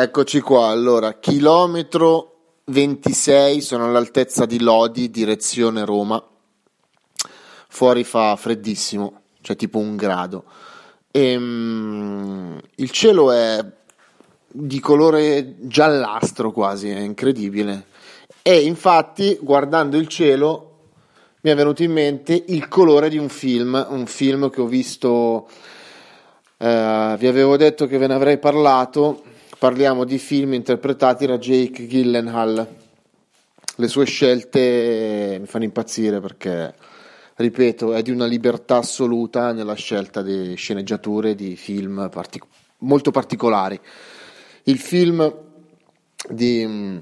Eccoci qua. Allora, chilometro 26, sono all'altezza di Lodi, direzione Roma. Fuori fa freddissimo, cioè tipo un grado. E, um, il cielo è di colore giallastro quasi, è incredibile. E infatti, guardando il cielo, mi è venuto in mente il colore di un film, un film che ho visto, eh, vi avevo detto che ve ne avrei parlato, parliamo di film interpretati da Jake Gyllenhaal. Le sue scelte mi fanno impazzire perché ripeto, è di una libertà assoluta nella scelta di sceneggiature di film partic- molto particolari. Il film di,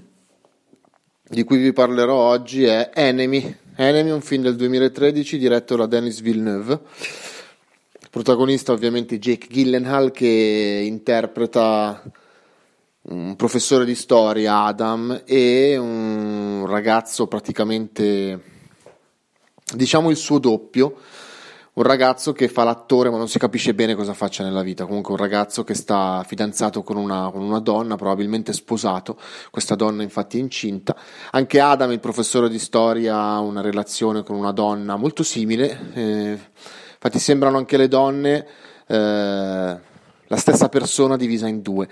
di, cui vi parlerò oggi è Enemy. Enemy, un film del 2013 diretto da Denis Villeneuve. Il protagonista ovviamente Jake Gyllenhaal che interpreta un professore di storia, Adam, e un ragazzo praticamente diciamo il suo doppio, un ragazzo che fa l'attore ma non si capisce bene cosa faccia nella vita, comunque un ragazzo che sta fidanzato con una, con una, donna, probabilmente sposato, questa donna infatti è incinta, anche Adam, il professore di storia, ha una relazione con una donna molto simile, eh, infatti sembrano anche le donne eh, la stessa persona divisa in due.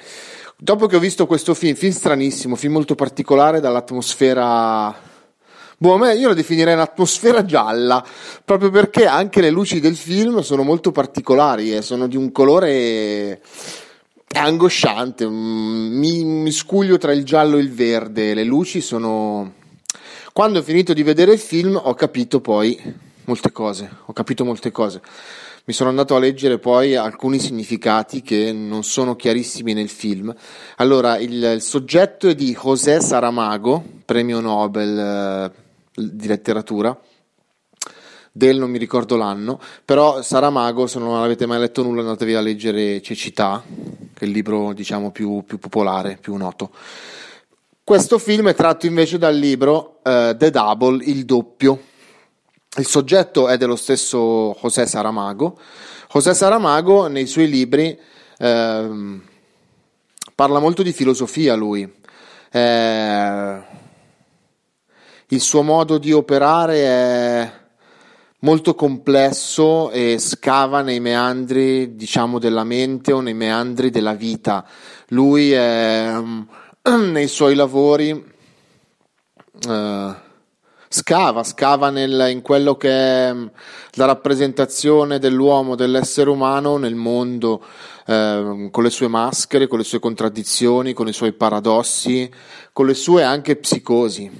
Dopo che ho visto questo film, film stranissimo, film molto particolare dall'atmosfera Boh, a me io lo definirei un'atmosfera gialla, proprio perché anche le luci del film sono molto particolari, eh, sono di un colore angosciante, mm, mi, mi scuglio tra il giallo e il verde, le luci sono... Quando ho finito di vedere il film ho capito poi molte cose, ho capito molte cose. Mi sono andato a leggere poi alcuni significati che non sono chiarissimi nel film. Allora, il, il soggetto è di José Saramago, premio Nobel eh, di letteratura del non mi ricordo l'anno, però Saramago, se non avete mai letto nulla andatevi a leggere Cecità, che è il libro diciamo più, più popolare, più noto. Questo film è tratto invece dal libro uh, The Double, il doppio. Il soggetto è dello stesso José Saramago. José Saramago nei suoi libri uh, parla molto di filosofia lui. Eh, il suo modo di operare è molto complesso e scava nei meandri, diciamo, della mente o nei meandri della vita. Lui è, nei suoi lavori uh, scava, scava nel, in quello che è la rappresentazione dell'uomo, dell'essere umano nel mondo, uh, con le sue maschere, con le sue contraddizioni, con i suoi paradossi, con le sue anche psicosi.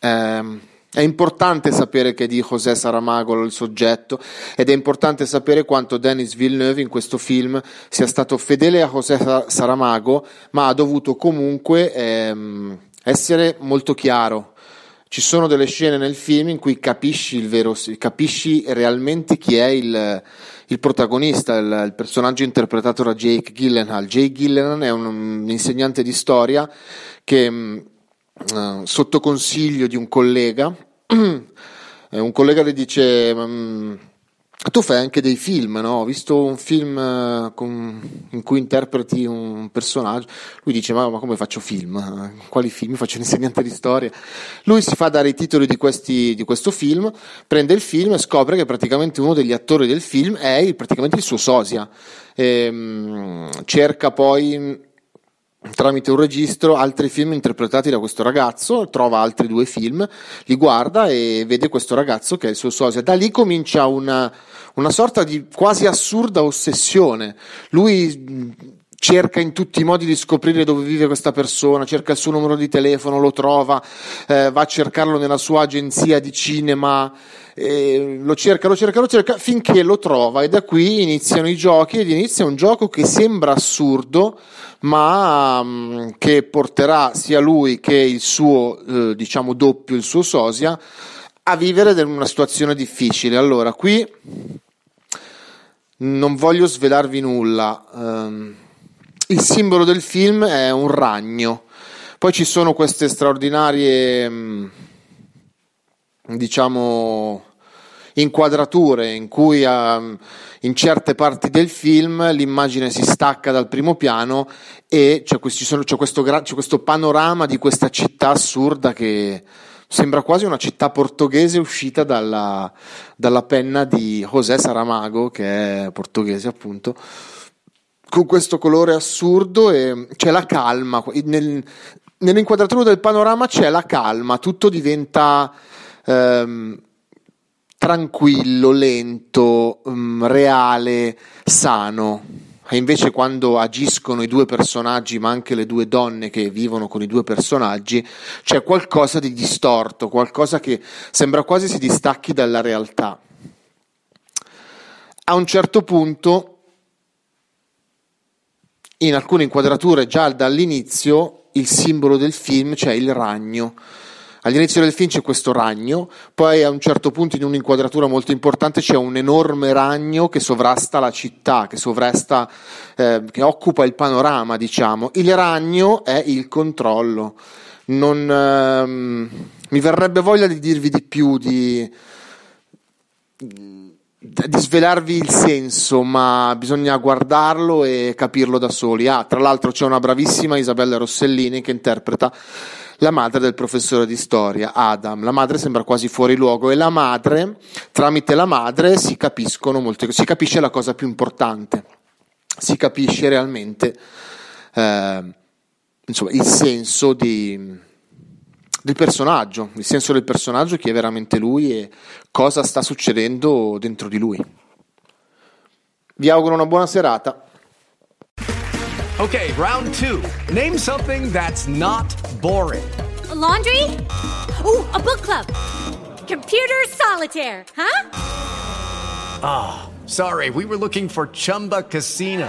Eh, è importante sapere che di José Saramago il soggetto ed è importante sapere quanto Denis Villeneuve in questo film sia stato fedele a José Saramago, ma ha dovuto comunque ehm, essere molto chiaro. Ci sono delle scene nel film in cui capisci, il vero, capisci realmente chi è il, il protagonista, il, il, personaggio interpretato da Jake Gyllenhaal. Jake Gyllenhaal è un, un insegnante di storia che uh, sotto consiglio di un collega, un collega le dice... Tu fai anche dei film, no? Ho visto un film uh, con, in cui interpreti un personaggio. Lui dice: ma, ma, come faccio film? Quali film? Faccio un insegnante di storia. Lui si fa dare i titoli di, questi, di questo film, prende il film e scopre che praticamente uno degli attori del film è praticamente il suo sosia. E, um, cerca poi tramite un registro altri film interpretati da questo ragazzo, trova altri due film, li guarda e vede questo ragazzo che è il suo sosia. Da lì comincia una, una sorta di quasi assurda ossessione. Lui cerca in tutti i modi di scoprire dove vive questa persona, cerca il suo numero di telefono, lo trova, eh, va a cercarlo nella sua agenzia di cinema, eh, lo cerca, lo cerca, lo cerca finché lo trova e da qui iniziano i giochi ed inizia un gioco che sembra assurdo ma mh, mm, che porterà sia lui che il suo eh, diciamo doppio, il suo sosia a vivere in una situazione difficile. Allora, qui non voglio svelarvi nulla. Um, il simbolo del film è un ragno. Poi ci sono queste straordinarie, mm, diciamo, inquadrature in cui um, in certe parti del film l'immagine si stacca dal primo piano e c'è, questo, c'è questo, c'è questo panorama di questa città assurda che sembra quasi una città portoghese uscita dalla, dalla penna di José Saramago, che è portoghese appunto con questo colore assurdo e c'è la calma. Nel, nell'inquadratura del panorama c'è la calma, tutto diventa ehm, tranquillo, lento, um, reale, sano. E invece quando agiscono i due personaggi, ma anche le due donne che vivono con i due personaggi, c'è qualcosa di distorto, qualcosa che sembra quasi si distacchi dalla realtà. A un certo punto in alcune inquadrature già dall'inizio il simbolo del film, cioè il ragno. All'inizio del film c'è questo ragno, poi a un certo punto in un'inquadratura molto importante c'è un enorme ragno che sovrasta la città, che sovrasta, eh, che occupa il panorama, diciamo. Il ragno è il controllo. Non, ehm, mi verrebbe voglia di dirvi di più, di di svelarvi il senso, ma bisogna guardarlo e capirlo da soli. Ah, tra l'altro c'è una bravissima Isabella Rossellini che interpreta la madre del professore di storia, Adam. La madre sembra quasi fuori luogo e la madre, tramite la madre si capiscono molte cose, si capisce la cosa più importante, si capisce realmente eh, insomma, il senso di del personaggio, il senso del personaggio, chi è veramente lui e cosa sta succedendo dentro di lui. Vi auguro una buona serata. Ok, round 2. Name something that's not boring. A laundry? Oh, a book club. Computer solitaire, huh? Ah, oh, sorry. We were looking for Chumba Casino.